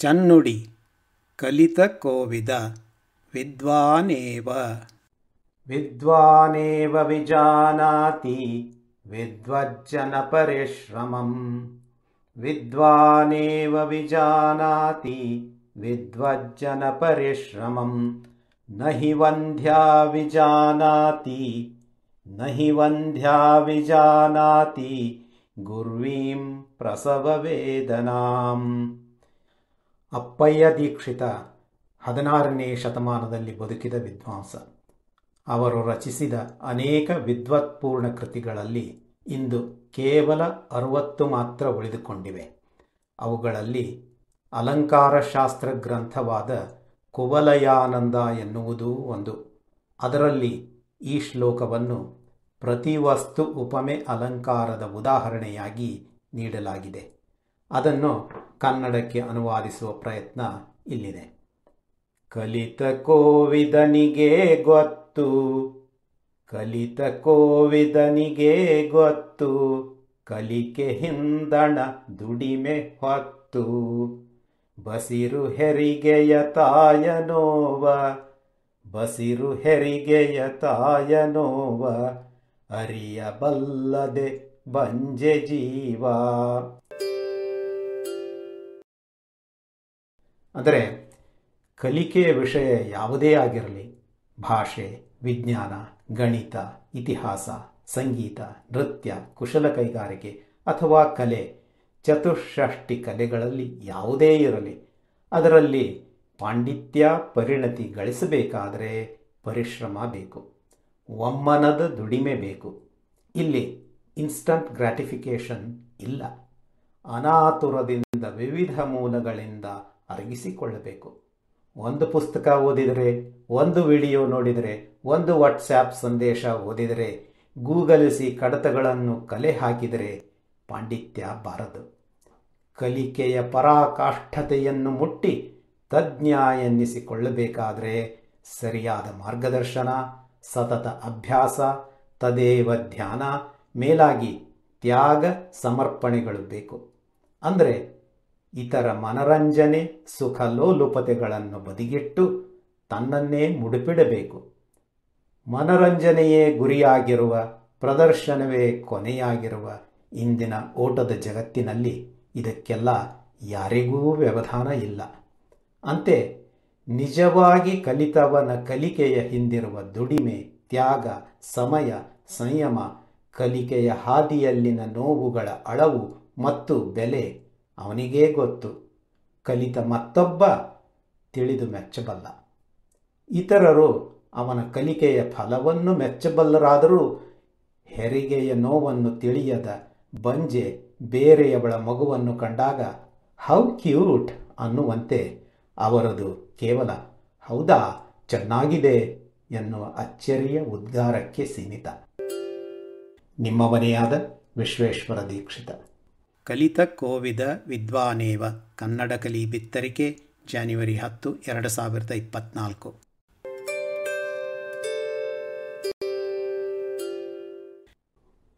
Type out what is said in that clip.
चन्नुडि कलितकोविद विद्वानेव। विद्वानेव विजानाति विद्वज्जनपरिश्रमम् विद्वानेव विजानाति विद्वज्जनपरिश्रमम् न हि वन्ध्या विजानाति ಹಿ ವಂದ್ಯಾ ವಿಜಾನಾತಿ ನ ಹಿ ವಂದ್ಯಾ ವಿಜಾನಾತಿ ಗುರ್ವೀಂ ಪ್ರಸವ ವೇದನಾಂ ಅಪ್ಪಯ್ಯ ದೀಕ್ಷಿತ ಹದಿನಾರನೇ ಶತಮಾನದಲ್ಲಿ ಬದುಕಿದ ವಿದ್ವಾಂಸ. ಅವರು ರಚಿಸಿದ ಅನೇಕ ವಿದ್ವತ್ಪೂರ್ಣ ಕೃತಿಗಳಲ್ಲಿ ಇಂದು ಕೇವಲ ಅರುವತ್ತು ಮಾತ್ರ ಉಳಿದುಕೊಂಡಿವೆ. ಅವುಗಳಲ್ಲಿ ಅಲಂಕಾರಶಾಸ್ತ್ರ ಗ್ರಂಥವಾದ ಕುವಲಯಾನಂದ ಎನ್ನುವುದೂ ಒಂದು. ಅದರಲ್ಲಿ ಈ ಶ್ಲೋಕವನ್ನು ಪ್ರತಿ ವಸ್ತು ಉಪಮೆ ಅಲಂಕಾರದ ಉದಾಹರಣೆಯಾಗಿ ನೀಡಲಾಗಿದೆ. ಅದನ್ನು ಕನ್ನಡಕ್ಕೆ ಅನುವಾದಿಸುವ ಪ್ರಯತ್ನ ಇಲ್ಲಿದೆ. ಕಲಿತ ಕೋವಿದನಿಗೆ ಗೊತ್ತು, ಕಲಿತ ಕೋವಿದನಿಗೆ ಗೊತ್ತು, ಕಲಿಕೆ ಹಿಂದಣ ದುಡಿಮೆ ಹೊತ್ತು, ಬಸಿರು ಹೆರಿಗೆಯ ತಾಯನೋವ ಬಸಿರು ಹೆರಿಗೆಯ ತಾಯನೋವ, ಅರಿಯಬಲ್ಲದೆ ಬಂಜೆ ಜೀವ. ಅಂದರೆ ಕಲಿಕೆಯ ವಿಷಯ ಯಾವುದೇ ಆಗಿರಲಿ, ಭಾಷೆ, ವಿಜ್ಞಾನ, ಗಣಿತ, ಇತಿಹಾಸ, ಸಂಗೀತ, ನೃತ್ಯ, ಕುಶಲ ಕೈಗಾರಿಕೆ ಅಥವಾ ಕಲೆ, ಚತುಷ್ಷಷ್ಟಿ ಕಲೆಗಳಲ್ಲಿ ಯಾವುದೇ ಇರಲಿ, ಅದರಲ್ಲಿ ಪಾಂಡಿತ್ಯ ಪರಿಣತಿ ಗಳಿಸಬೇಕಾದರೆ ಪರಿಶ್ರಮ ಬೇಕು. ಒಮ್ಮನದ ದುಡಿಮೆ ಬೇಕು. ಇಲ್ಲಿ ಇನ್ಸ್ಟಂಟ್ ಗ್ರಾಟಿಫಿಕೇಷನ್ ಇಲ್ಲ. ಅನಾತುರದಿಂದ ವಿವಿಧ ಮೂಲಗಳಿಂದ ಅರಗಿಸಿಕೊಳ್ಳಬೇಕು. ಒಂದು ಪುಸ್ತಕ ಓದಿದರೆ, ಒಂದು ವಿಡಿಯೋ ನೋಡಿದರೆ, ಒಂದು ವಾಟ್ಸ್ಯಾಪ್ ಸಂದೇಶ ಓದಿದರೆ, ಗೂಗಲಿಸಿ ಕಡತಗಳನ್ನು ಕಲೆ ಹಾಕಿದರೆ ಪಾಂಡಿತ್ಯ ಬಾರದು. ಕಲಿಕೆಯ ಪರಾಕಾಷ್ಠತೆಯನ್ನು ಮುಟ್ಟಿ ತಜ್ಞ ಎನ್ನಿಸಿಕೊಳ್ಳಬೇಕಾದರೆ ಸರಿಯಾದ ಮಾರ್ಗದರ್ಶನ, ಸತತ ಅಭ್ಯಾಸ, ತದೇವ ಧ್ಯಾನ, ಮೇಲಾಗಿ ತ್ಯಾಗ ಸಮರ್ಪಣೆಗಳು ಬೇಕು. ಅಂದರೆ ಇತರ ಮನರಂಜನೆ, ಸುಖ ಲೋಲುಪತೆಗಳನ್ನು ಬದಿಗಿಟ್ಟು ತನ್ನನ್ನೇ ಮುಡುಪಿಡಬೇಕು. ಮನರಂಜನೆಯೇ ಗುರಿಯಾಗಿರುವ, ಪ್ರದರ್ಶನವೇ ಕೊನೆಯಾಗಿರುವ ಇಂದಿನ ಓಟದ ಜಗತ್ತಿನಲ್ಲಿ ಇದಕ್ಕೆಲ್ಲ ಯಾರಿಗೂ ವ್ಯವಧಾನ ಇಲ್ಲ. ಅಂತೆ, ನಿಜವಾಗಿ ಕಲಿತವನ ಕಲಿಕೆಯ ಹಿಂದಿರುವ ದುಡಿಮೆ, ತ್ಯಾಗ, ಸಮಯ, ಸಂಯಮ, ಕಲಿಕೆಯ ಹಾದಿಯಲ್ಲಿನ ನೋವುಗಳ ಅಳವು ಮತ್ತು ಬೆಲೆ ಅವನಿಗೇ ಗೊತ್ತು. ಕಲಿತ ಮತ್ತೊಬ್ಬ ತಿಳಿದು ಮೆಚ್ಚಬಲ್ಲ. ಇತರರು ಅವನ ಕಲಿಕೆಯ ಫಲವನ್ನು ಮೆಚ್ಚಬಲ್ಲರಾದರೂ ಹೆರಿಗೆಯ ನೋವನ್ನು ತಿಳಿಯದ ಬಂಜೆ ಬೇರೆಯವಳ ಮಗುವನ್ನು ಕಂಡಾಗ, ಹೌ ಕ್ಯೂಟ್ ಅನ್ನುವಂತೆ ಅವರದು ಕೇವಲ, ಹೌದಾ, ಚೆನ್ನಾಗಿದೆ ಎನ್ನುವ ಅಚ್ಚರಿಯ ಉದ್ಗಾರಕ್ಕೆ ಸೀಮಿತ. ನಿಮ್ಮವನೆಯಾದ ವಿಶ್ವೇಶ್ವರ ದೀಕ್ಷಿತ. ಕಲಿತ ಕೋವಿದ ವಿದ್ವಾನೇವ ಕನ್ನಡ ಕಲಿ ಬಿತ್ತರಿಕೆ, ಜಾನ್ವರಿ ಹತ್ತು, ಎರಡು ಸಾವಿರದ ಇಪ್ಪತ್ತ್ನಾಲ್ಕು